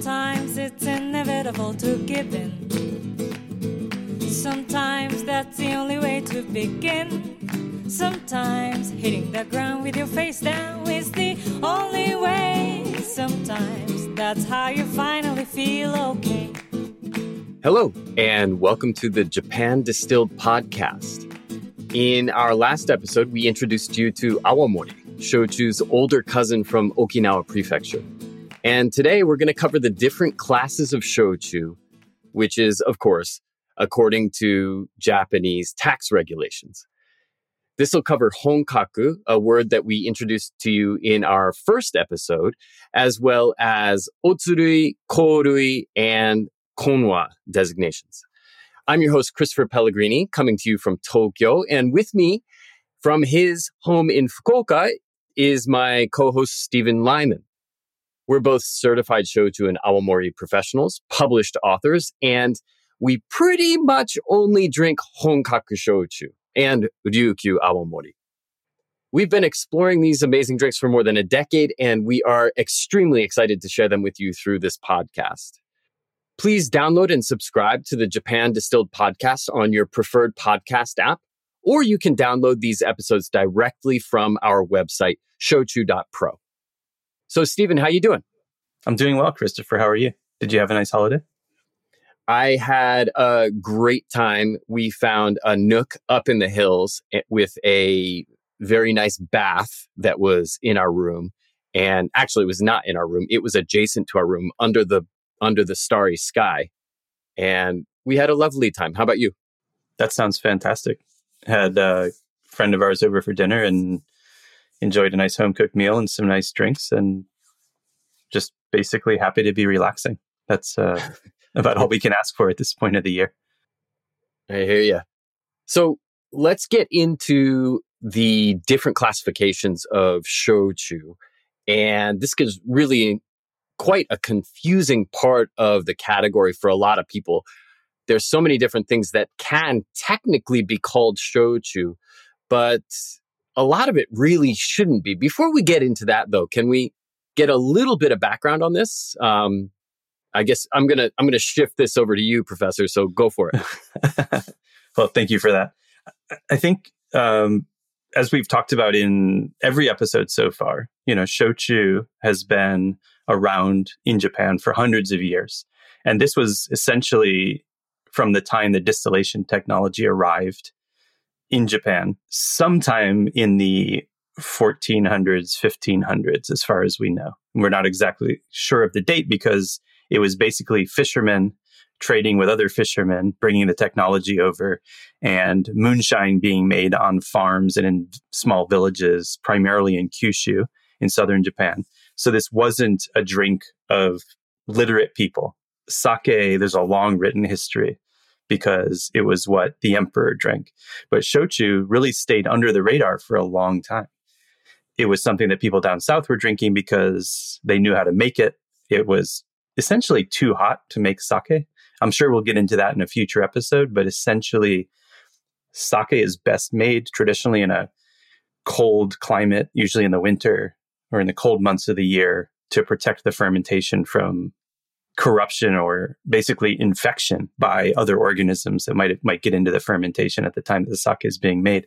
Sometimes it's inevitable to give in. Sometimes that's the only way to begin. Sometimes hitting the ground with your face down is the only way. Sometimes that's how you finally feel okay. Hello, and welcome to the Japan Distilled Podcast. In our last episode, we introduced you to Awamori, Shochu's older cousin from Okinawa Prefecture. And today we're going to cover the different classes of shochu, which is, of course, according to Japanese tax regulations. This will cover honkaku, a word that we introduced to you in our first episode, as well as otsurui, korui, and konwa designations. I'm your host, Christopher Pellegrini, coming to you from Tokyo. And with me from his home in Fukuoka is my co-host, Stephen Lyman. We're both certified shochu and awamori professionals, published authors, and we pretty much only drink honkaku shochu and ryukyu awamori. We've been exploring these amazing drinks for more than a decade, and we are extremely excited to share them with you through this podcast. Please download and subscribe to the Japan Distilled podcast on your preferred podcast app, or you can download these episodes directly from our website, shochu.pro. So, Stephen, how you doing? I'm doing well, Christopher. How are you? Did you have a nice holiday? I had a great time. We found a nook up in the hills eh, with a very nice bath that was in our room. And actually, it was not in our room. It was adjacent to our room under the under the starry sky. And we had a lovely time. How about you? That sounds fantastic. Had a friend of ours over for dinner and enjoyed a nice home cooked meal and some nice drinks and just basically happy to be relaxing. That's uh, about all we can ask for at this point of the year. I hear you. So let's get into the different classifications of shochu. And this is really quite a confusing part of the category for a lot of people. There's so many different things that can technically be called shochu, but a lot of it really shouldn't be. Before we get into that, though, can we get a little bit of background on this? Um, I guess I'm gonna I'm gonna shift this over to you, Professor. So go for it. well, thank you for that. I think um, as we've talked about in every episode so far, you know, shochu has been around in Japan for hundreds of years, and this was essentially from the time the distillation technology arrived in Japan sometime in the 1400s, 1500s, as far as we know. We're not exactly sure of the date because it was basically fishermen trading with other fishermen, bringing the technology over, and moonshine being made on farms and in small villages, primarily in Kyushu in southern Japan. So this wasn't a drink of literate people. Sake, there's a long written history because it was what the emperor drank. But shochu really stayed under the radar for a long time. It was something that people down south were drinking because they knew how to make it. It was essentially too hot to make sake. I'm sure we'll get into that in a future episode, but essentially, sake is best made traditionally in a cold climate, usually in the winter or in the cold months of the year to protect the fermentation from corruption or basically infection by other organisms that might might get into the fermentation at the time that the sake is being made.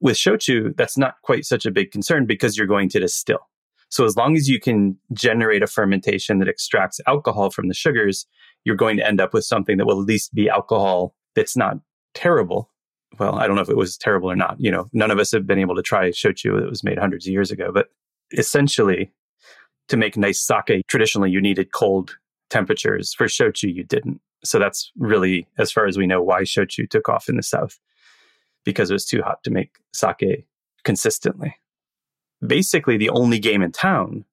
With shochu, that's not quite such a big concern because you're going to distill. So as long as you can generate a fermentation that extracts alcohol from the sugars, you're going to end up with something that will at least be alcohol that's not terrible. Well, I don't know if it was terrible or not. You know, none of us have been able to try shochu that was made hundreds of years ago, but essentially to make nice sake, traditionally you needed cold temperatures. For shochu, you didn't. So that's really, as far as we know, why shochu took off in the South, because it was too hot to make sake consistently. Basically, the only game in town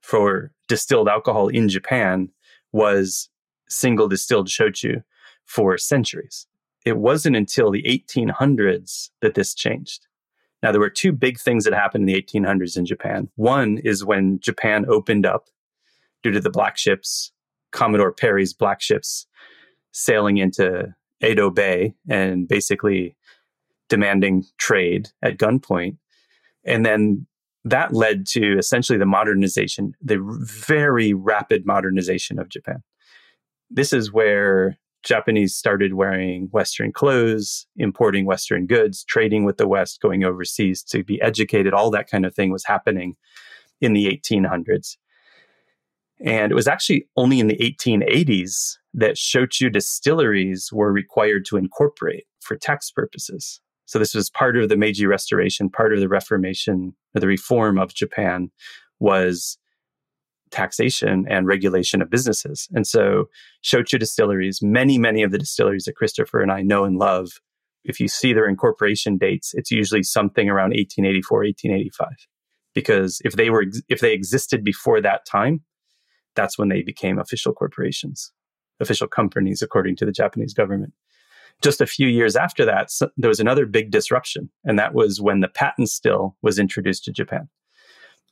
for distilled alcohol in Japan was single distilled shochu for centuries. It wasn't until the 1800s that this changed. Now, there were two big things that happened in the 1800s in Japan. One is when Japan opened up due to the black ships Commodore Perry's black ships sailing into Edo Bay and basically demanding trade at gunpoint. And then that led to essentially the modernization, the very rapid modernization of Japan. This is where Japanese started wearing Western clothes, importing Western goods, trading with the West, going overseas to be educated. All that kind of thing was happening in the 1800s. And it was actually only in the 1880s that shochu distilleries were required to incorporate for tax purposes. So this was part of the Meiji Restoration, part of the Reformation, or the reform of Japan was taxation and regulation of businesses. And so shochu distilleries, many, many of the distilleries that Christopher and I know and love, if you see their incorporation dates, it's usually something around 1884, 1885. Because if they were if they existed before that time, that's when they became official corporations, official companies according to the Japanese government. Just a few years after that, so there was another big disruption, and that was when the patent still was introduced to Japan.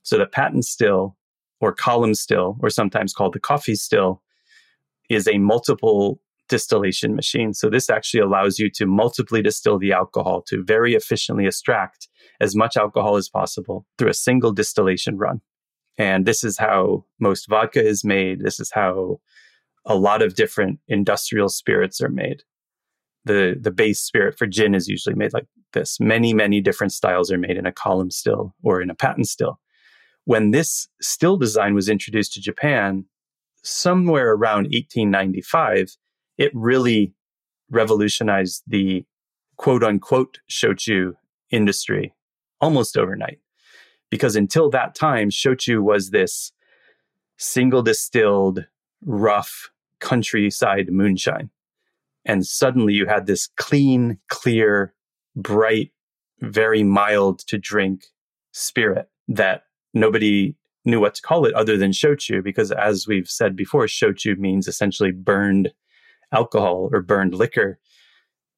So the patent still or column still, or sometimes called the coffee still, is a multiple distillation machine. So this actually allows you to multiply distill the alcohol to very efficiently extract as much alcohol as possible through a single distillation run. And this is how most vodka is made. This is how a lot of different industrial spirits are made. The, the base spirit for gin is usually made like this. Many, many different styles are made in a column still or in a patent still when this still design was introduced to Japan, somewhere around 1895, it really revolutionized the quote unquote shochu industry almost overnight. Because until that time, shochu was this single distilled, rough countryside moonshine. And suddenly you had this clean, clear, bright, very mild to drink spirit that nobody knew what to call it other than shochu because as we've said before shochu means essentially burned alcohol or burned liquor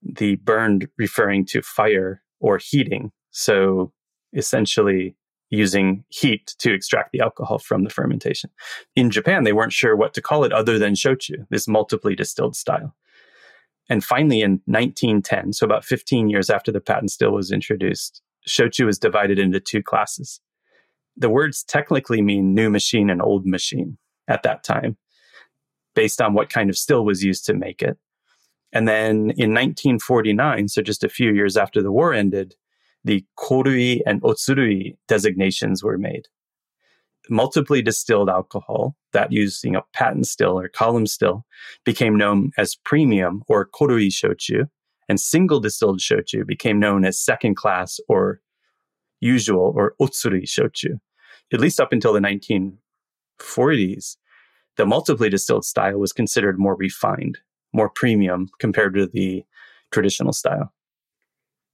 the burned referring to fire or heating so essentially using heat to extract the alcohol from the fermentation. In japan they weren't sure what to call it other than shochu this multiply distilled style. And finally in 1910 so about 15 years after the patent still was introduced shochu was divided into two classes. The words technically mean new machine and old machine at that time, based on what kind of still was used to make it. And then in 1949, so just a few years after the war ended, the korui and otsurui designations were made. Multiply distilled alcohol, that using a patent still or column still, became known as premium or korui shochu, and single distilled shochu became known as second class or usual or otsurui shochu at least up until the 1940s, the multiply distilled style was considered more refined, more premium compared to the traditional style.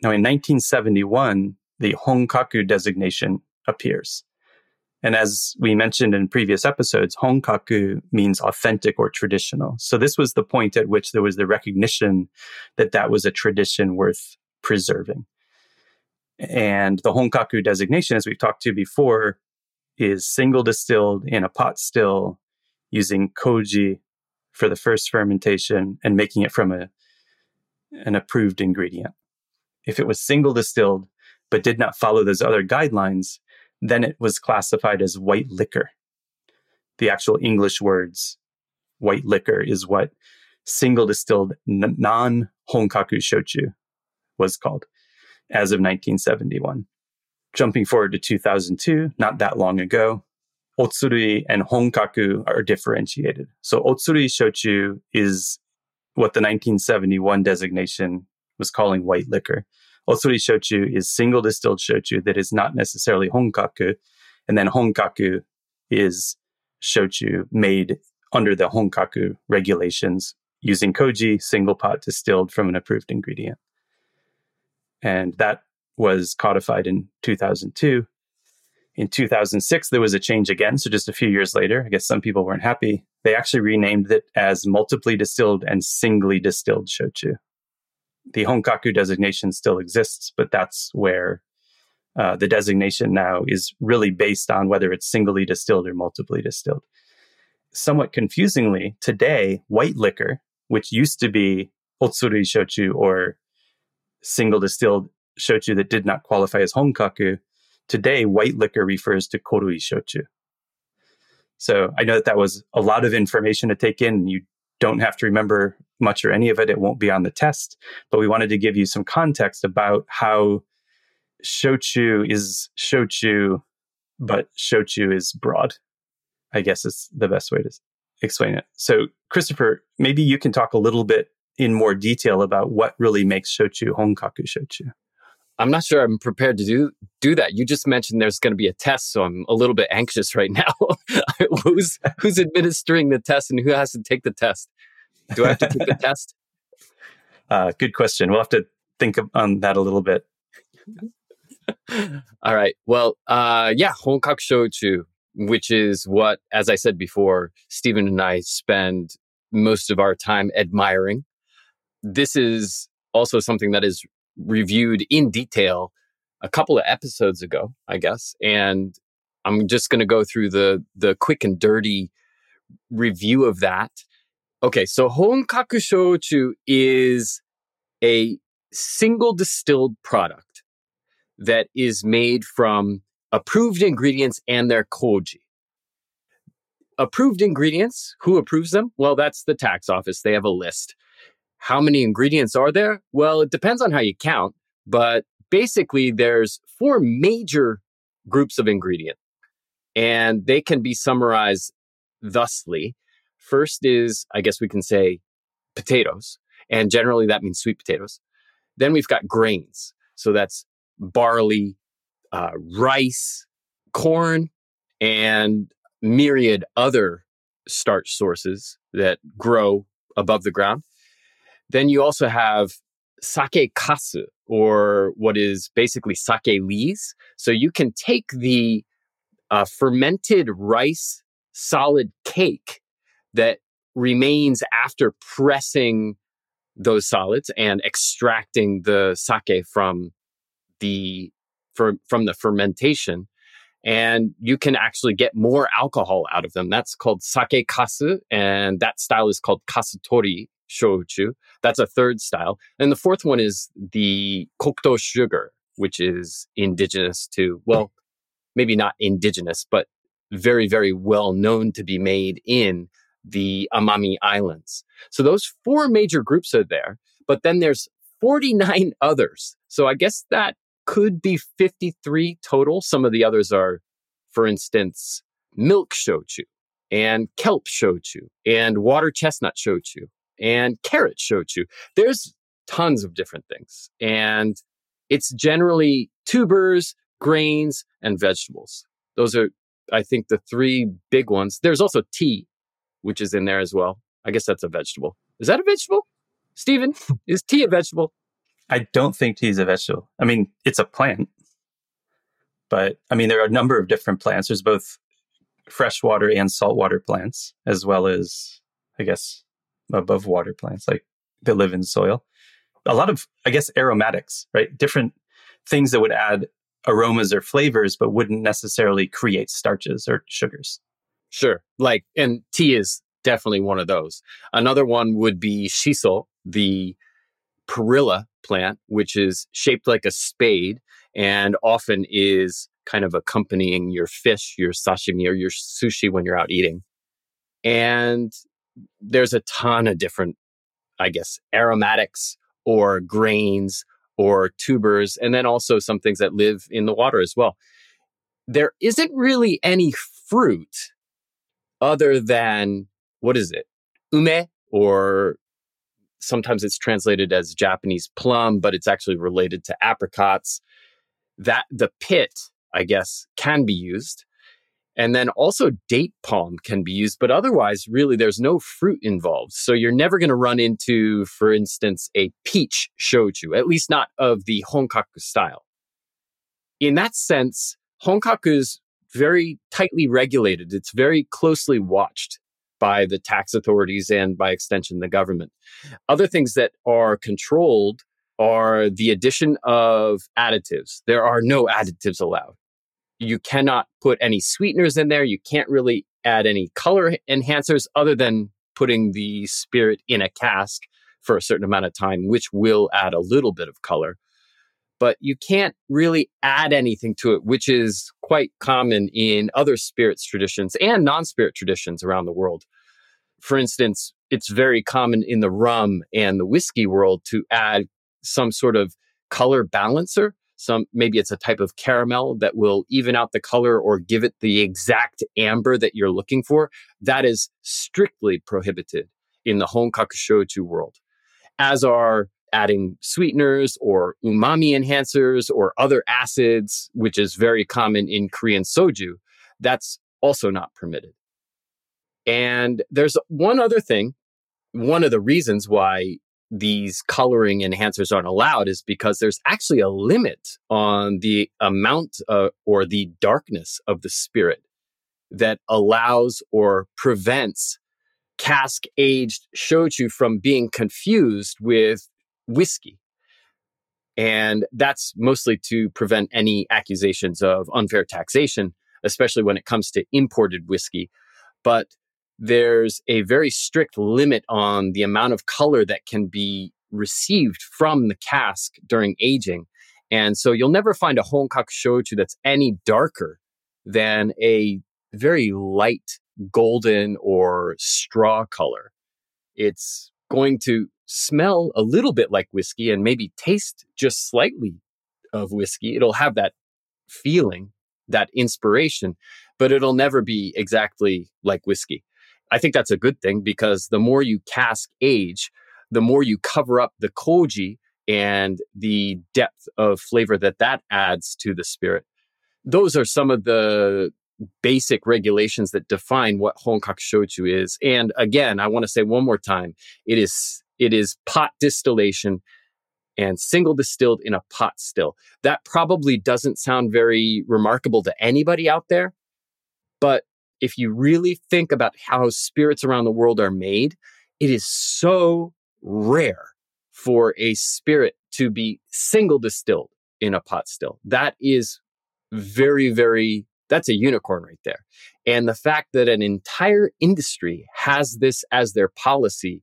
Now, in 1971, the Honkaku designation appears. And as we mentioned in previous episodes, Honkaku means authentic or traditional. So this was the point at which there was the recognition that that was a tradition worth preserving. And the Honkaku designation, as we've talked to before, is single distilled in a pot still using koji for the first fermentation and making it from a an approved ingredient. If it was single distilled but did not follow those other guidelines, then it was classified as white liquor. The actual English words white liquor is what single distilled non honkaku shochu was called as of 1971. Jumping forward to 2002, not that long ago, Otsurui and Honkaku are differentiated. So Otsurui Shochu is what the 1971 designation was calling white liquor. Otsurui Shochu is single distilled shochu that is not necessarily Honkaku. And then Honkaku is shochu made under the Honkaku regulations using koji, single pot distilled from an approved ingredient. And that was codified in 2002. In 2006, there was a change again. So just a few years later, I guess some people weren't happy. They actually renamed it as multiply distilled and singly distilled shochu. The Honkaku designation still exists, but that's where uh, the designation now is really based on whether it's singly distilled or multiply distilled. Somewhat confusingly, today, white liquor, which used to be otsurui shochu or single distilled shochu that did not qualify as honkaku today white liquor refers to korui shochu. So I know that that was a lot of information to take in. You don't have to remember much or any of it. It won't be on the test, but we wanted to give you some context about how shochu is shochu, but shochu is broad. I guess is the best way to explain it. So, Christopher, maybe you can talk a little bit in more detail about what really makes shochu honkaku shochu. I'm not sure I'm prepared to do do that. You just mentioned there's going to be a test, so I'm a little bit anxious right now. who's who's administering the test and who has to take the test? Do I have to take the test? Uh, good question. We'll have to think on that a little bit. All right. Well, uh, yeah, Honkaku Shochu, which is what, as I said before, Stephen and I spend most of our time admiring. This is also something that is reviewed in detail a couple of episodes ago, I guess. And I'm just going to go through the the quick and dirty review of that. Okay, so Honkaku Shochu is a single distilled product that is made from approved ingredients and their koji. Approved ingredients, who approves them? Well, that's the tax office. They have a list. How many ingredients are there? Well, it depends on how you count, but basically there's four major groups of ingredient and they can be summarized thusly. First is, I guess we can say potatoes, and generally that means sweet potatoes. Then we've got grains. So that's barley, uh, rice, corn, and myriad other starch sources that grow above the ground. Then you also have sake kasu, or what is basically sake lees. So you can take the uh, fermented rice solid cake that remains after pressing those solids and extracting the sake from the for, from the fermentation and you can actually get more alcohol out of them that's called sake kasu and that style is called kasutori shochu. That's a third style. And the fourth one is the kokuto sugar, which is indigenous to, well, maybe not indigenous, but very, very well known to be made in the Amami Islands. So those four major groups are there, but then there's 49 others. So I guess that could be 53 total. Some of the others are, for instance, milk shochu and kelp shochu and water chestnut shochu and carrot shochu. There's tons of different things. And it's generally tubers, grains, and vegetables. Those are, I think, the three big ones. There's also tea, which is in there as well. I guess that's a vegetable. Is that a vegetable? Stephen, is tea a vegetable? I don't think tea is a vegetable. I mean, it's a plant. But I mean, there are a number of different plants. There's both freshwater and saltwater plants, as well as, I guess, above water plants, like that live in soil. A lot of, I guess, aromatics, right? Different things that would add aromas or flavors, but wouldn't necessarily create starches or sugars. Sure. Like, and tea is definitely one of those. Another one would be shiso, the perilla plant, which is shaped like a spade and often is kind of accompanying your fish, your sashimi, or your sushi when you're out eating. And there's a ton of different, I guess, aromatics or grains or tubers, and then also some things that live in the water as well. There isn't really any fruit other than what is it? Ume, or sometimes it's translated as Japanese plum, but it's actually related to apricots. That the pit, I guess, can be used. And then also date palm can be used, but otherwise, really, there's no fruit involved. So you're never going to run into, for instance, a peach shochu, at least not of the honkaku style. In that sense, honkaku is very tightly regulated. It's very closely watched by the tax authorities and by extension, the government. Other things that are controlled are the addition of additives. There are no additives allowed you cannot put any sweeteners in there. You can't really add any color enhancers other than putting the spirit in a cask for a certain amount of time, which will add a little bit of color. But you can't really add anything to it, which is quite common in other spirits traditions and non spirit traditions around the world. For instance, it's very common in the rum and the whiskey world to add some sort of color balancer. Some maybe it's a type of caramel that will even out the color or give it the exact amber that you're looking for. That is strictly prohibited in the Honkaku Shochu world, as are adding sweeteners or umami enhancers or other acids, which is very common in Korean soju. That's also not permitted. And there's one other thing. One of the reasons why these coloring enhancers aren't allowed is because there's actually a limit on the amount uh, or the darkness of the spirit that allows or prevents cask aged shochu from being confused with whiskey. And that's mostly to prevent any accusations of unfair taxation, especially when it comes to imported whiskey. But there's a very strict limit on the amount of color that can be received from the cask during aging. And so you'll never find a Honkaku shochu that's any darker than a very light golden or straw color. It's going to smell a little bit like whiskey and maybe taste just slightly of whiskey. It'll have that feeling, that inspiration, but it'll never be exactly like whiskey. I think that's a good thing because the more you cask age, the more you cover up the koji and the depth of flavor that that adds to the spirit. Those are some of the basic regulations that define what Honkaku Shochu is. And again, I want to say one more time, it is it is pot distillation and single distilled in a pot still. That probably doesn't sound very remarkable to anybody out there, but if you really think about how spirits around the world are made, it is so rare for a spirit to be single distilled in a pot still. That is very, very, that's a unicorn right there. And the fact that an entire industry has this as their policy,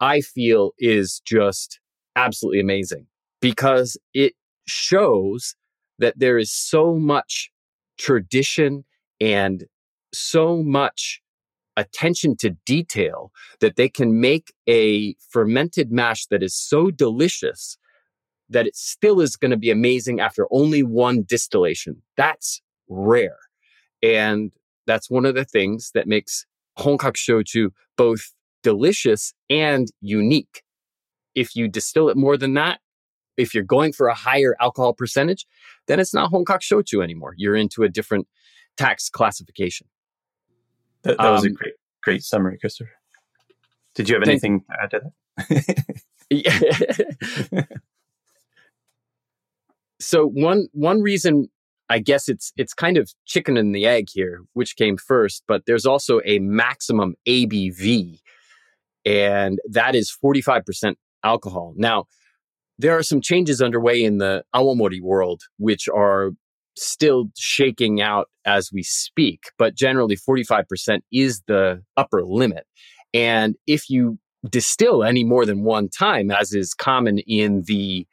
I feel is just absolutely amazing because it shows that there is so much tradition and so much attention to detail that they can make a fermented mash that is so delicious that it still is going to be amazing after only one distillation. That's rare. And that's one of the things that makes Honkaku Shochu both delicious and unique. If you distill it more than that, if you're going for a higher alcohol percentage, then it's not Honkaku Shochu anymore. You're into a different tax classification. That, that was a um, great, great summary, Christopher. Did you have anything to add to that? so one one reason I guess it's it's kind of chicken and the egg here, which came first, but there's also a maximum ABV, and that is 45% alcohol. Now, there are some changes underway in the awamori world, which are still shaking out as we speak, but generally 45% is the upper limit. And if you distill any more than one time, as is common in the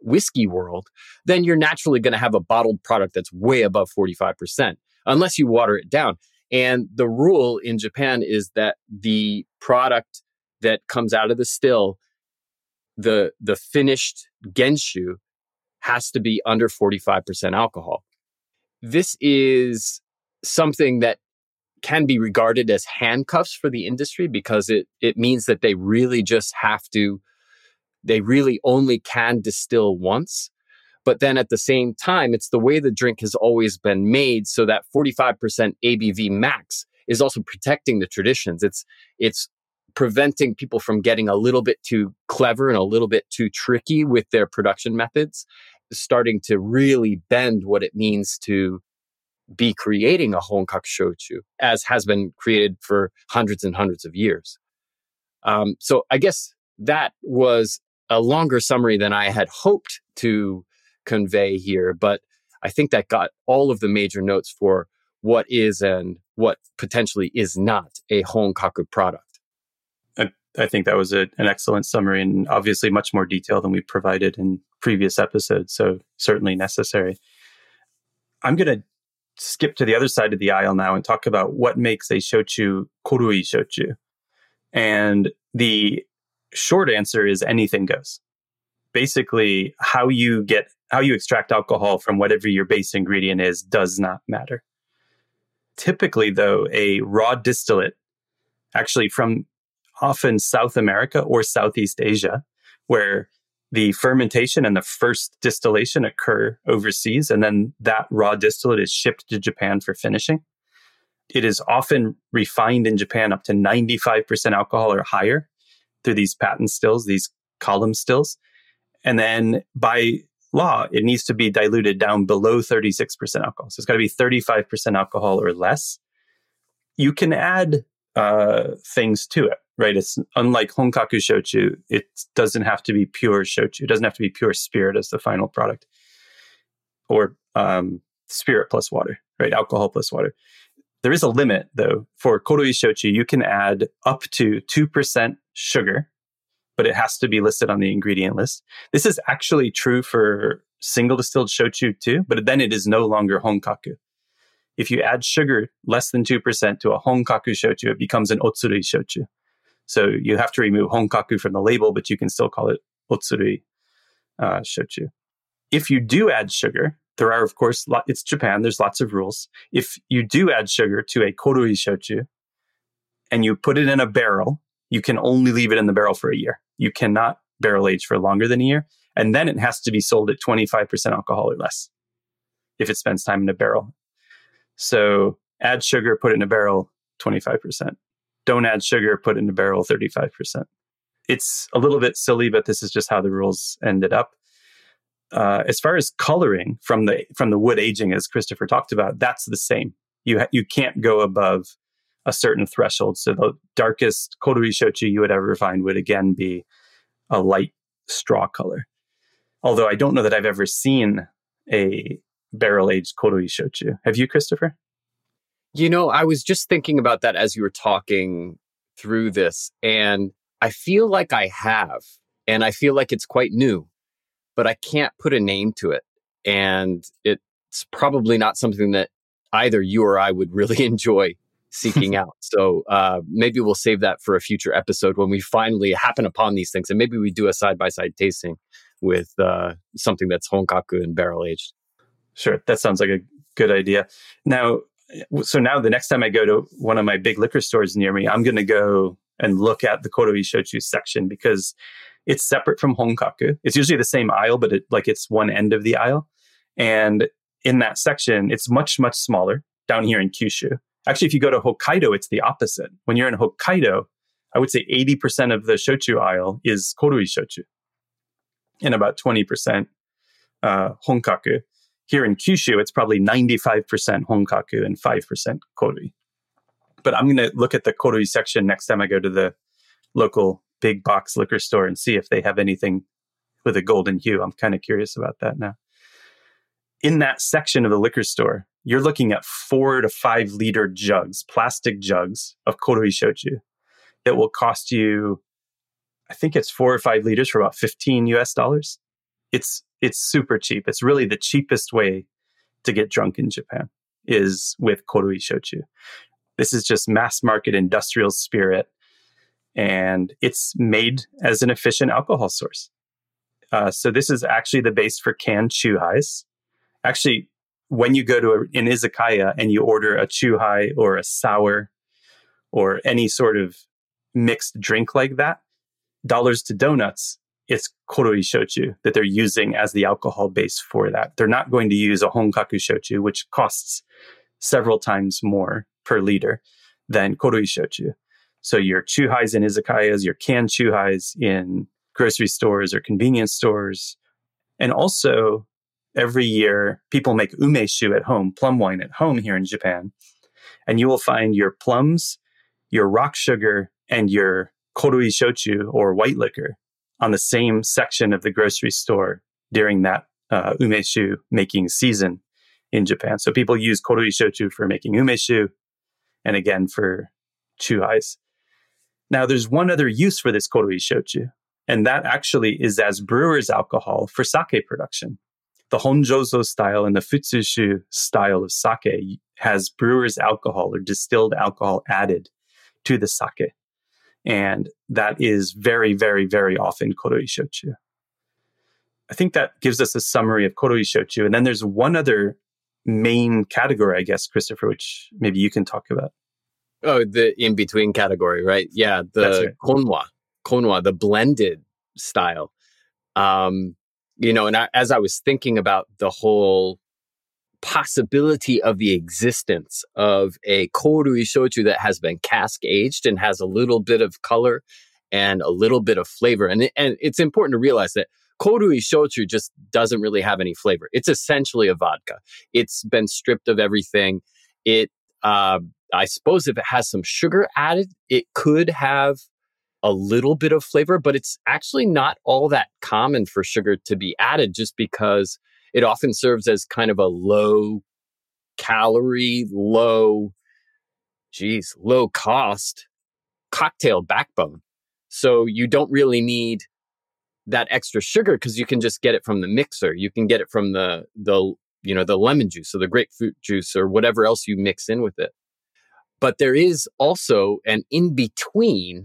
whiskey world, then you're naturally going to have a bottled product that's way above 45%, unless you water it down. And the rule in Japan is that the product that comes out of the still, the, the finished genshu has to be under 45% alcohol. This is something that can be regarded as handcuffs for the industry because it, it means that they really just have to, they really only can distill once. But then at the same time, it's the way the drink has always been made so that 45% ABV max is also protecting the traditions. It's, it's preventing people from getting a little bit too clever and a little bit too tricky with their production methods, starting to really bend what it means to be creating a Honkaku shochu, as has been created for hundreds and hundreds of years. Um, so I guess that was a longer summary than I had hoped to convey here, but I think that got all of the major notes for what is and what potentially is not a Honkaku product. I think that was a, an excellent summary and obviously much more detail than we provided in previous episodes, so certainly necessary. I'm going to skip to the other side of the aisle now and talk about what makes a shochu korui shochu. And the short answer is anything goes. Basically, how you get how you extract alcohol from whatever your base ingredient is does not matter. Typically, though, a raw distillate, actually from often South America or Southeast Asia, where the fermentation and the first distillation occur overseas, and then that raw distillate is shipped to Japan for finishing. It is often refined in Japan up to 95% alcohol or higher through these patent stills, these column stills. And then by law, it needs to be diluted down below 36% alcohol. So it's got to be 35% alcohol or less. You can add uh, things to it, right? It's unlike honkaku shochu. It doesn't have to be pure shochu. It doesn't have to be pure spirit as the final product, or um, spirit plus water, right? Alcohol plus water. There is a limit though for korui shochu. You can add up to two percent sugar but it has to be listed on the ingredient list. This is actually true for single distilled shochu too, but then it is no longer honkaku. If you add sugar less than 2% to a honkaku shochu, it becomes an otsurui shochu. So you have to remove honkaku from the label, but you can still call it otsurui uh, shochu. If you do add sugar, there are, of course, it's Japan, there's lots of rules. If you do add sugar to a korui shochu and you put it in a barrel, you can only leave it in the barrel for a year. You cannot barrel age for longer than a year. And then it has to be sold at 25% alcohol or less if it spends time in a barrel. So add sugar, put it in a barrel, 25%. Don't add sugar, put it in a barrel, 35%. It's a little bit silly, but this is just how the rules ended up. Uh, as far as coloring from the from the wood aging, as Christopher talked about, that's the same. You ha- you can't go above a certain threshold. So the darkest Korui shochu you would ever find would again be a light straw color. Although I don't know that I've ever seen a barrel aged Korui shochu. Have you, Christopher? You know, I was just thinking about that as you were talking through this, and I feel like I have, and I feel like it's quite new, but I can't put a name to it. And it's probably not something that either you or I would really enjoy seeking out. So uh, maybe we'll save that for a future episode when we finally happen upon these things, and maybe we do a side by side tasting with uh, something that's honkaku and barrel aged. Sure, that sounds like a good idea. Now, so now the next time I go to one of my big liquor stores near me, I'm going to go and look at the Korui Shochu section because it's separate from honkaku. It's usually the same aisle, but it, like it's one end of the aisle. And in that section, it's much, much smaller down here in Kyushu. Actually, if you go to Hokkaido, it's the opposite. When you're in Hokkaido, I would say 80% of the shochu aisle is korui shochu and about 20% uh, honkaku. Here in Kyushu, it's probably 95% honkaku and 5% korui. But I'm going to look at the korui section next time I go to the local big box liquor store and see if they have anything with a golden hue. I'm kind of curious about that now. In that section of the liquor store, you're looking at four to five liter jugs, plastic jugs of Korui Shochu that will cost you, I think it's four or five liters for about 15 US dollars. It's, it's super cheap. It's really the cheapest way to get drunk in Japan is with Korui Shochu. This is just mass market industrial spirit and it's made as an efficient alcohol source. Uh, so this is actually the base for canned chuhais. Actually, when you go to a, an izakaya and you order a chuhai or a sour or any sort of mixed drink like that, dollars to donuts, it's korui shochu that they're using as the alcohol base for that. They're not going to use a honkaku shochu, which costs several times more per liter than korui shochu. So your chuhais in izakayas, your canned chuhais in grocery stores or convenience stores, and also every year people make umeshu at home, plum wine at home here in Japan. And you will find your plums, your rock sugar, and your korui shochu or white liquor on the same section of the grocery store during that uh, umeshu making season in Japan. So people use korui shochu for making umeshu and again for chuhais. Now there's one other use for this korui shochu. And that actually is as brewer's alcohol for sake production. The Honjozo style and the Futsushu style of sake has brewer's alcohol or distilled alcohol added to the sake. And that is very, very, very often korui shochu. I think that gives us a summary of korui shochu. And then there's one other main category, I guess, Christopher, which maybe you can talk about. Oh, the in between category, right? Yeah, the konwa, konwa, the blended style. Um, you know, and I, as I was thinking about the whole possibility of the existence of a korui shochu that has been cask aged and has a little bit of color and a little bit of flavor, and and it's important to realize that korui shochu just doesn't really have any flavor. It's essentially a vodka. It's been stripped of everything. It uh, I suppose if it has some sugar added, it could have a little bit of flavor, but it's actually not all that common for sugar to be added just because it often serves as kind of a low calorie, low, geez, low cost cocktail backbone. So you don't really need that extra sugar because you can just get it from the mixer. You can get it from the the you know the lemon juice or the grapefruit juice or whatever else you mix in with it. But there is also an in between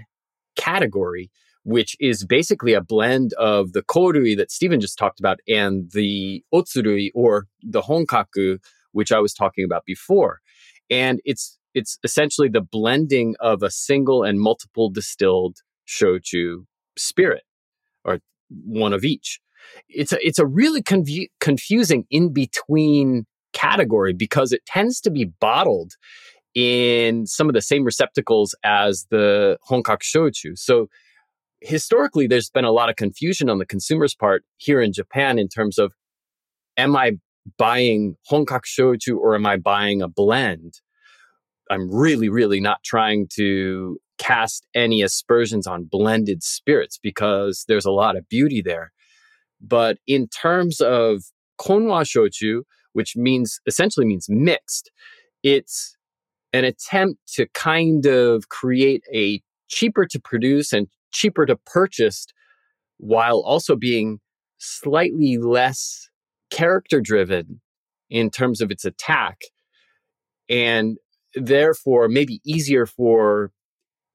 category, which is basically a blend of the korui that Stephen just talked about and the otsurui or the honkaku, which I was talking about before. And it's it's essentially the blending of a single and multiple distilled shochu spirit, or one of each. It's a it's a really confu- confusing in between category because it tends to be bottled in some of the same receptacles as the Honkaku shochu. So historically, there's been a lot of confusion on the consumer's part here in Japan in terms of, am I buying Honkaku shochu or am I buying a blend? I'm really, really not trying to cast any aspersions on blended spirits because there's a lot of beauty there. But in terms of konwa shochu, which means essentially means mixed, it's an attempt to kind of create a cheaper to produce and cheaper to purchase while also being slightly less character driven in terms of its attack and therefore maybe easier for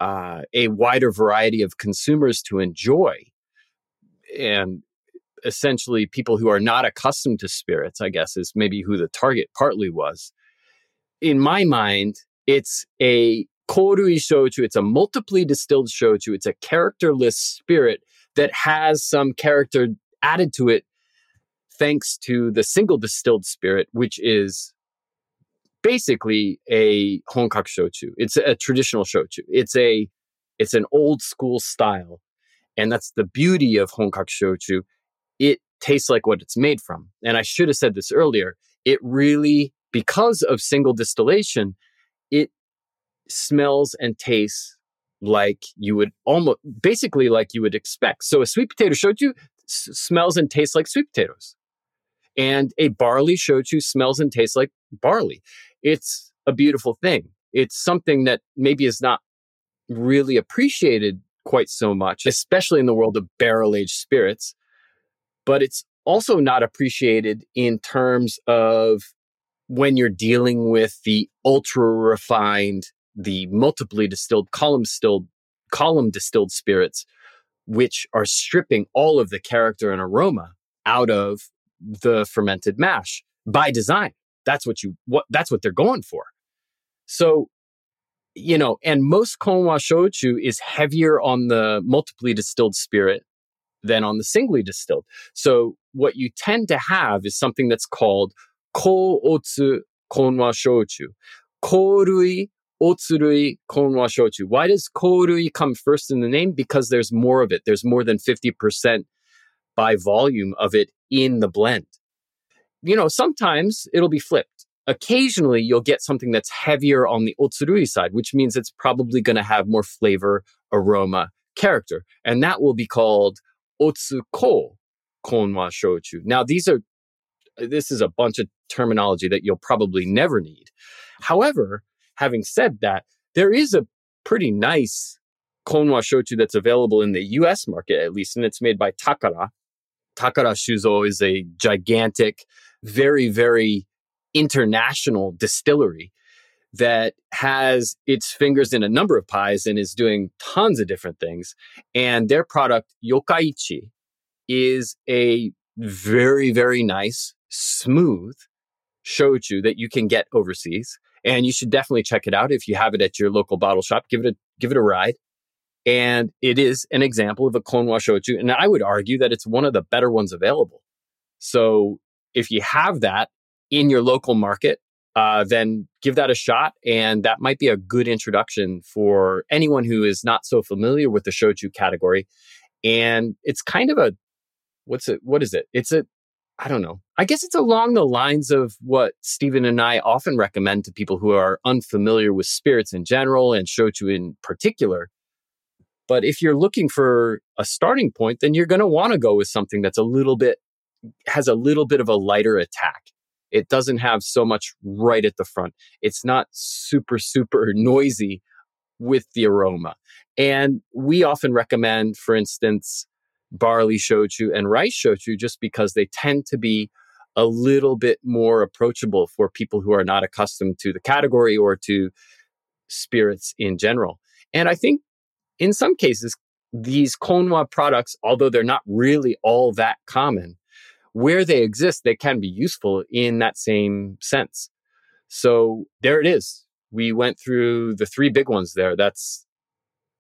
uh, a wider variety of consumers to enjoy. And essentially people who are not accustomed to spirits i guess is maybe who the target partly was in my mind it's a korui shochu. It's a multiply distilled shochu. It's a characterless spirit that has some character added to it thanks to the single distilled spirit, which is basically a honkaku shochu. It's a traditional shochu. It's a it's an old school style, and that's the beauty of honkaku shochu. It tastes like what it's made from. And I should have said this earlier. It really, because of single distillation, it smells and tastes like you would almost basically like you would expect. So a sweet potato shochu s- smells and tastes like sweet potatoes. And a barley shochu smells and tastes like barley. It's a beautiful thing. It's something that maybe is not really appreciated quite so much, especially in the world of barrel aged spirits. But it's also not appreciated in terms of when you're dealing with the ultra refined, the multiply distilled, column distilled, column distilled spirits, which are stripping all of the character and aroma out of the fermented mash by design. That's what you what that's what they're going for. So, you know, and most konwa shochu is heavier on the multiply distilled spirit than on the singly distilled. So what you tend to have is something that's called ko otsu konwa shochu. Korui otsurui konwa shochu. Why does korui come first in the name? Because there's more of it. There's more than 50% by volume of it in the blend. You know, sometimes it'll be flipped. Occasionally you'll get something that's heavier on the otsurui side, which means it's probably going to have more flavor, aroma, character. And that will be called otsuko konwa shochu. Now, these are this is a bunch of terminology that you'll probably never need. However, having said that, there is a pretty nice Konwa shochu that's available in the US market, at least, and it's made by Takara. Takara Shuzo is a gigantic, very, very international distillery that has its fingers in a number of pies and is doing tons of different things. And their product, Yokaichi, is a very, very nice, smooth shochu that you can get overseas. And you should definitely check it out if you have it at your local bottle shop. Give it a give it a ride. And it is an example of a Konwa shochu. And I would argue that it's one of the better ones available. So if you have that in your local market, uh, then give that a shot. And that might be a good introduction for anyone who is not so familiar with the shochu category. And it's kind of a, what's it, what is it? It's a, I don't know. I guess it's along the lines of what Stephen and I often recommend to people who are unfamiliar with spirits in general and shochu in particular. But if you're looking for a starting point, then you're going to want to go with something that's a little bit, has a little bit of a lighter attack. It doesn't have so much right at the front. It's not super, super noisy with the aroma. And we often recommend, for instance, barley shochu and rice shochu just because they tend to be a little bit more approachable for people who are not accustomed to the category or to spirits in general. And I think in some cases, these Konwa products, although they're not really all that common, where they exist, they can be useful in that same sense. So there it is. We went through the three big ones there. That's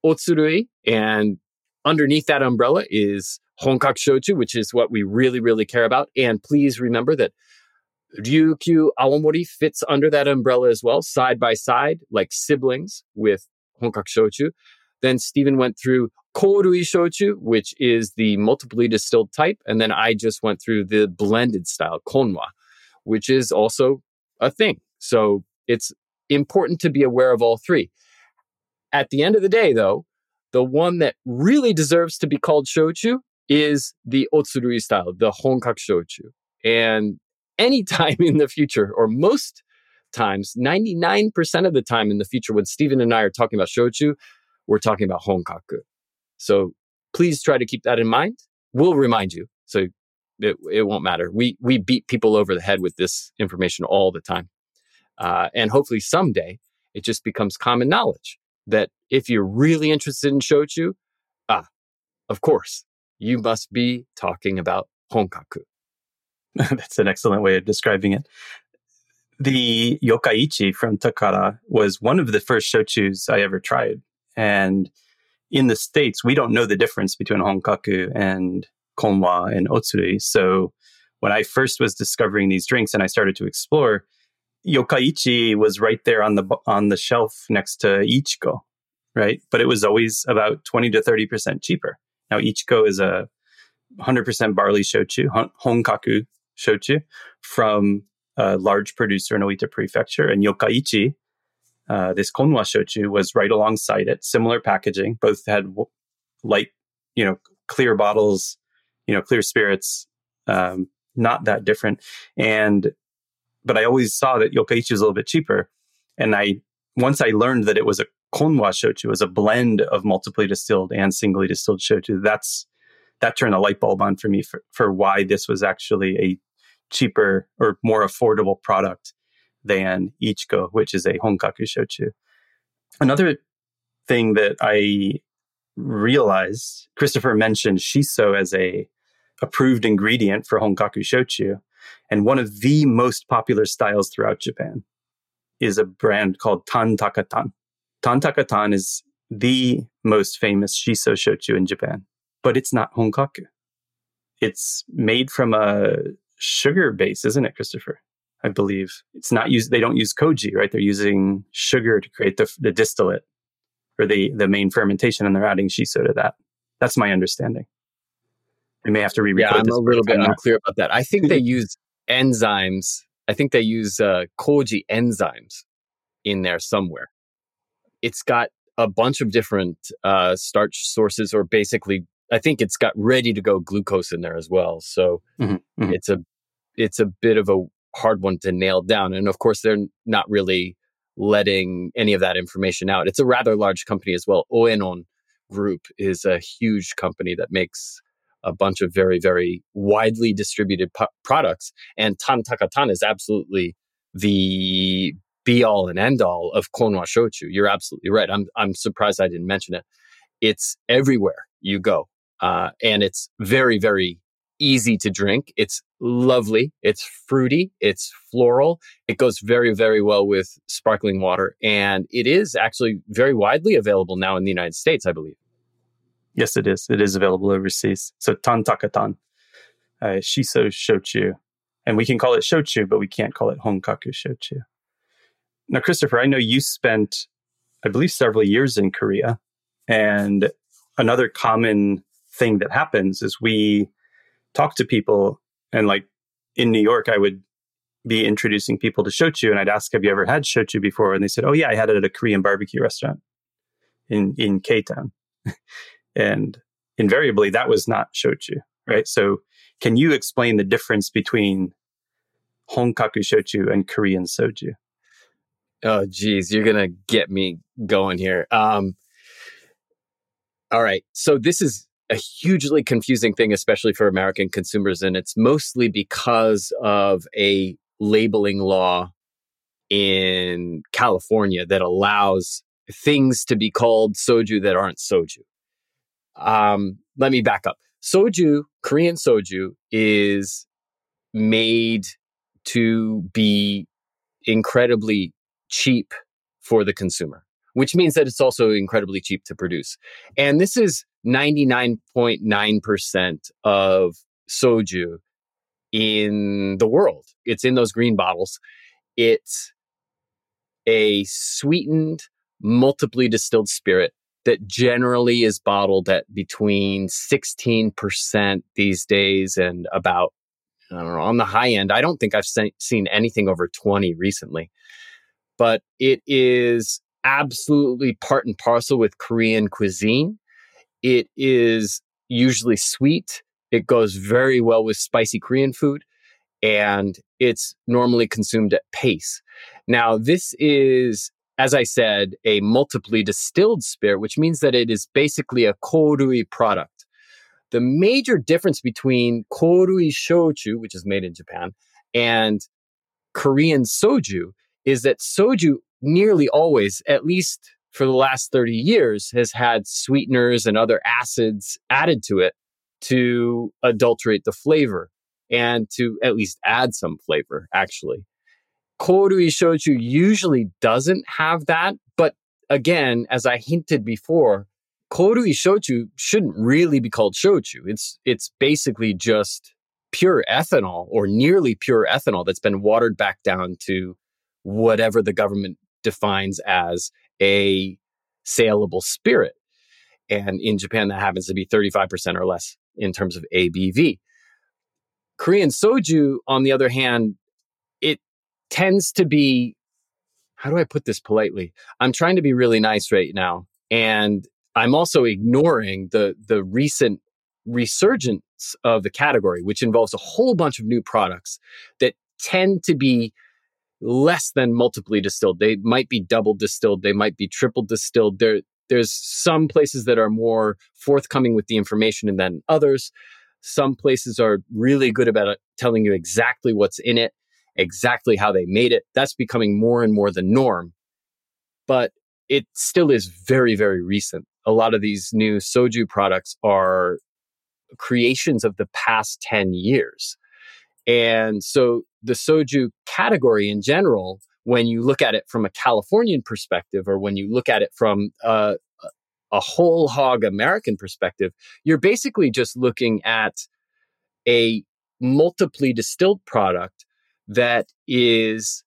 Otsurui, and underneath that umbrella is Honkaku Shochu, which is what we really, really care about. And please remember that Ryukyu Awamori fits under that umbrella as well, side by side, like siblings with Honkaku Shochu. Then Stephen went through Korui Shochu, which is the multiply distilled type. And then I just went through the blended style, Konwa, which is also a thing. So it's important to be aware of all three. At the end of the day, though, the one that really deserves to be called shochu is the otsurui style, the honkaku shochu. And anytime in the future, or most times, 99% of the time in the future, when Stephen and I are talking about shochu, we're talking about honkaku. So please try to keep that in mind. We'll remind you. So it, it won't matter. We, we beat people over the head with this information all the time. Uh, and hopefully someday it just becomes common knowledge that if you're really interested in shochu, ah, of course, you must be talking about honkaku. That's an excellent way of describing it. The Yokaichi from Takara was one of the first shochus I ever tried. And in the States, we don't know the difference between Honkaku and Konwa and Otsurui. So when I first was discovering these drinks and I started to explore, Yokaichi was right there on the on the shelf next to iichiko, right? But it was always about 20 to 30% cheaper. Now iichiko is a 100% barley shochu, Honkaku shochu from a large producer in Oita Prefecture and Yokaichi uh, this Konwa shochu was right alongside it, similar packaging. Both had light, you know, clear bottles, you know, clear spirits, um, not that different. And, but I always saw that Yokaichi was a little bit cheaper. And I, once I learned that it was a Konwa shochu, was a blend of multiply distilled and singly distilled shochu, that's, that turned a light bulb on for me for, for why this was actually a cheaper or more affordable product than iichiko, which is a Honkaku shochu. Another thing that I realized, Christopher mentioned shiso as a approved ingredient for Honkaku shochu, and one of the most popular styles throughout Japan is a brand called Tan Takatan. Tan Takatan is the most famous shiso shochu in Japan, but it's not Honkaku. It's made from a sugar base, isn't it, Christopher? I believe it's not used. They don't use koji, right? They're using sugar to create the, the distillate or the the main fermentation, and they're adding shiso to that. That's my understanding. We may have to re-record. Yeah, I'm a little bit unclear about that. I think they use enzymes. I think they use uh, koji enzymes in there somewhere. It's got a bunch of different uh, starch sources, or basically, I think it's got ready to go glucose in there as well. So mm-hmm, mm-hmm. it's a it's a bit of a hard one to nail down. And of course, they're not really letting any of that information out. It's a rather large company as well, Oenon, Group is a huge company that makes a bunch of very, very widely distributed pu- products. And Tan Takatan is absolutely the be all and end all of Konwa Shochu. You're absolutely right. I'm, I'm surprised I didn't mention it. It's everywhere you go. Uh, and it's very, very easy to drink. It's lovely. It's fruity. It's floral. It goes very, very well with sparkling water. And it is actually very widely available now in the United States, I believe. Yes, it is. It is available overseas. So tan takatan, uh, shiso shochu. And we can call it shochu, but we can't call it honkaku shochu. Now, Christopher, I know you spent, I believe, several years in Korea. And another common thing that happens is we talk to people and like in New York, I would be introducing people to shochu and I'd ask, have you ever had shochu before? And they said, oh yeah, I had it at a Korean barbecue restaurant in, in K-Town. and invariably that was not shochu, right? So can you explain the difference between honkaku shochu and Korean soju? Oh, geez, you're gonna get me going here. Um, all right, so this is a hugely confusing thing, especially for American consumers. And it's mostly because of a labeling law in California that allows things to be called soju that aren't soju. Um, let me back up. Soju, Korean soju, is made to be incredibly cheap for the consumer, which means that it's also incredibly cheap to produce. And this is 99.9% of soju in the world. It's in those green bottles. It's a sweetened, multiply distilled spirit that generally is bottled at between 16% these days and about, I don't know, on the high end. I don't think I've se- seen anything over 20 recently. But it is absolutely part and parcel with Korean cuisine. It is usually sweet. It goes very well with spicy Korean food and it's normally consumed at pace. Now, this is, as I said, a multiply distilled spirit, which means that it is basically a korui product. The major difference between korui shochu, which is made in Japan, and Korean soju is that soju nearly always, at least for the last 30 years has had sweeteners and other acids added to it to adulterate the flavor and to at least add some flavor, actually. Korui shochu usually doesn't have that, but again, as I hinted before, korui shochu shouldn't really be called shochu. It's it's basically just pure ethanol or nearly pure ethanol that's been watered back down to whatever the government defines as a saleable spirit. And in Japan, that happens to be 35% or less in terms of ABV. Korean soju, on the other hand, it tends to be, how do I put this politely? I'm trying to be really nice right now. And I'm also ignoring the, the recent resurgence of the category, which involves a whole bunch of new products that tend to be less than multiply distilled. They might be double distilled, they might be triple distilled. There, there's some places that are more forthcoming with the information than others. Some places are really good about uh, telling you exactly what's in it, exactly how they made it. That's becoming more and more the norm. But it still is very, very recent. A lot of these new soju products are creations of the past 10 years. And so the soju category in general, when you look at it from a Californian perspective or when you look at it from a, a whole hog American perspective, you're basically just looking at a multiply distilled product that is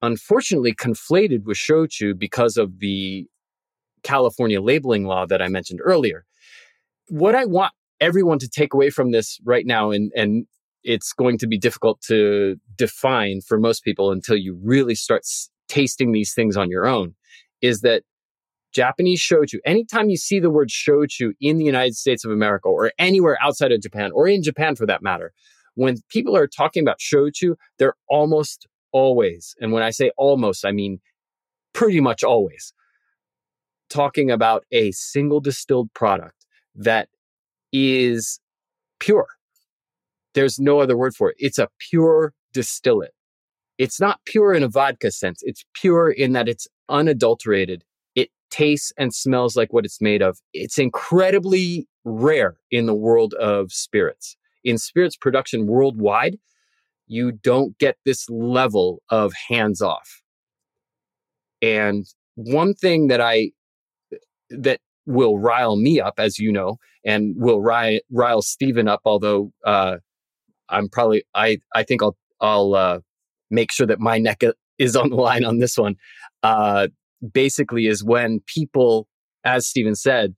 unfortunately conflated with shochu because of the California labeling law that I mentioned earlier. What I want everyone to take away from this right now and, and it's going to be difficult to define for most people until you really start s- tasting these things on your own is that Japanese shochu, anytime you see the word shochu in the United States of America or anywhere outside of Japan or in Japan for that matter, when people are talking about shochu, they're almost always, and when I say almost, I mean pretty much always, talking about a single distilled product that is pure. There's no other word for it. It's a pure distillate. It's not pure in a vodka sense. It's pure in that it's unadulterated. It tastes and smells like what it's made of. It's incredibly rare in the world of spirits. In spirits production worldwide, you don't get this level of hands off. And one thing that I that will rile me up, as you know, and will rile, rile Stephen up, although uh, I'm probably I I think I'll I'll uh, make sure that my neck is on the line on this one. Uh, basically, is when people, as Stephen said,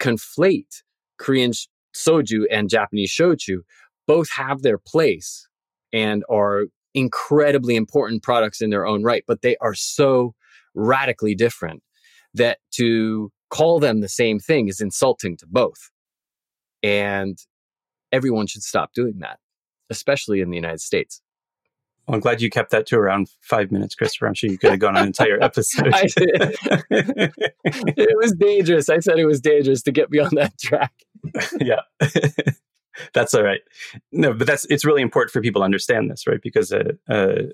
conflate Korean soju and Japanese shochu. Both have their place and are incredibly important products in their own right, but they are so radically different that to call them the same thing is insulting to both. And everyone should stop doing that, especially in the United States. Well, I'm glad you kept that to around five minutes, Christopher. I'm sure you could have gone an entire episode. it was dangerous. I said it was dangerous to get me on that track. yeah. that's all right. No, but that's it's really important for people to understand this, right? Because a, a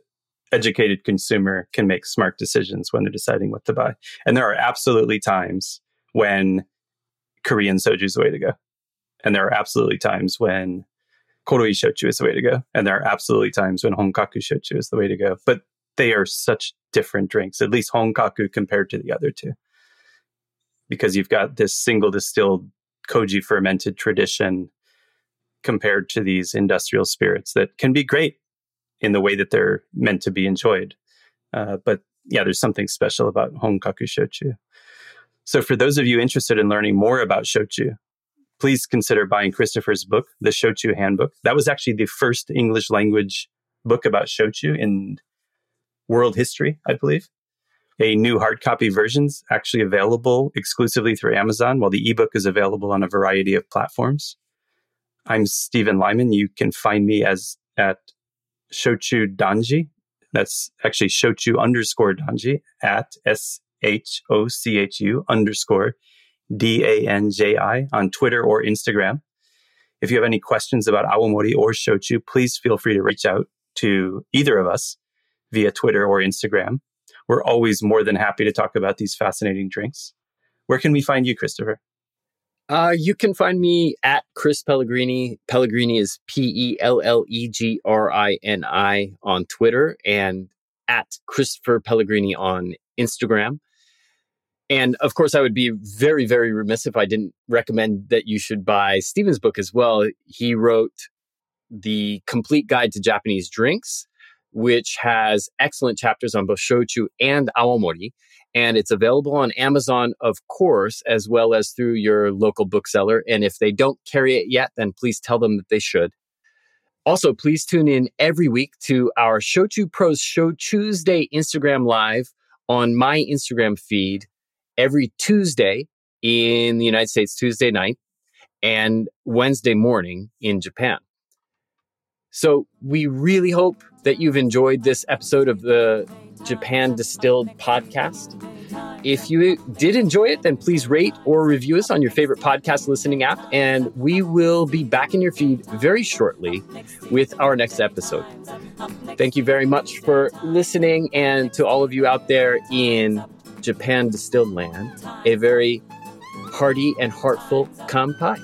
educated consumer can make smart decisions when they're deciding what to buy. And there are absolutely times when Korean soju is the way to go. And there are absolutely times when korui shochu is the way to go. And there are absolutely times when Honkaku shochu is the way to go. But they are such different drinks, at least Honkaku compared to the other two. Because you've got this single distilled koji fermented tradition compared to these industrial spirits that can be great in the way that they're meant to be enjoyed. Uh, but yeah, there's something special about Honkaku shochu. So for those of you interested in learning more about shochu, please consider buying Christopher's book, The Shochu Handbook. That was actually the first English language book about shochu in world history, I believe. A new hard copy version's actually available exclusively through Amazon, while the ebook is available on a variety of platforms. I'm Stephen Lyman. You can find me as at Shochu Danji. That's actually Shochu underscore Danji at S H O C H U underscore D A N J I on Twitter or Instagram. If you have any questions about Awamori or Shochu, please feel free to reach out to either of us via Twitter or Instagram. We're always more than happy to talk about these fascinating drinks. Where can we find you, Christopher? Uh, you can find me at Chris Pellegrini. Pellegrini is P E L L E G R I N I on Twitter and at Christopher Pellegrini on Instagram. And of course, I would be very, very remiss if I didn't recommend that you should buy Stephen's book as well. He wrote The Complete Guide to Japanese Drinks, which has excellent chapters on both shochu and awamori. And it's available on Amazon, of course, as well as through your local bookseller. And if they don't carry it yet, then please tell them that they should. Also, please tune in every week to our Shochu Pros Show Tuesday Instagram Live on my Instagram feed every Tuesday in the United States, Tuesday night, and Wednesday morning in Japan. So we really hope that you've enjoyed this episode of the Japan Distilled podcast. If you did enjoy it, then please rate or review us on your favorite podcast listening app, and we will be back in your feed very shortly with our next episode. Thank you very much for listening, and to all of you out there in Japan distilled land, a very hearty and heartful kampai.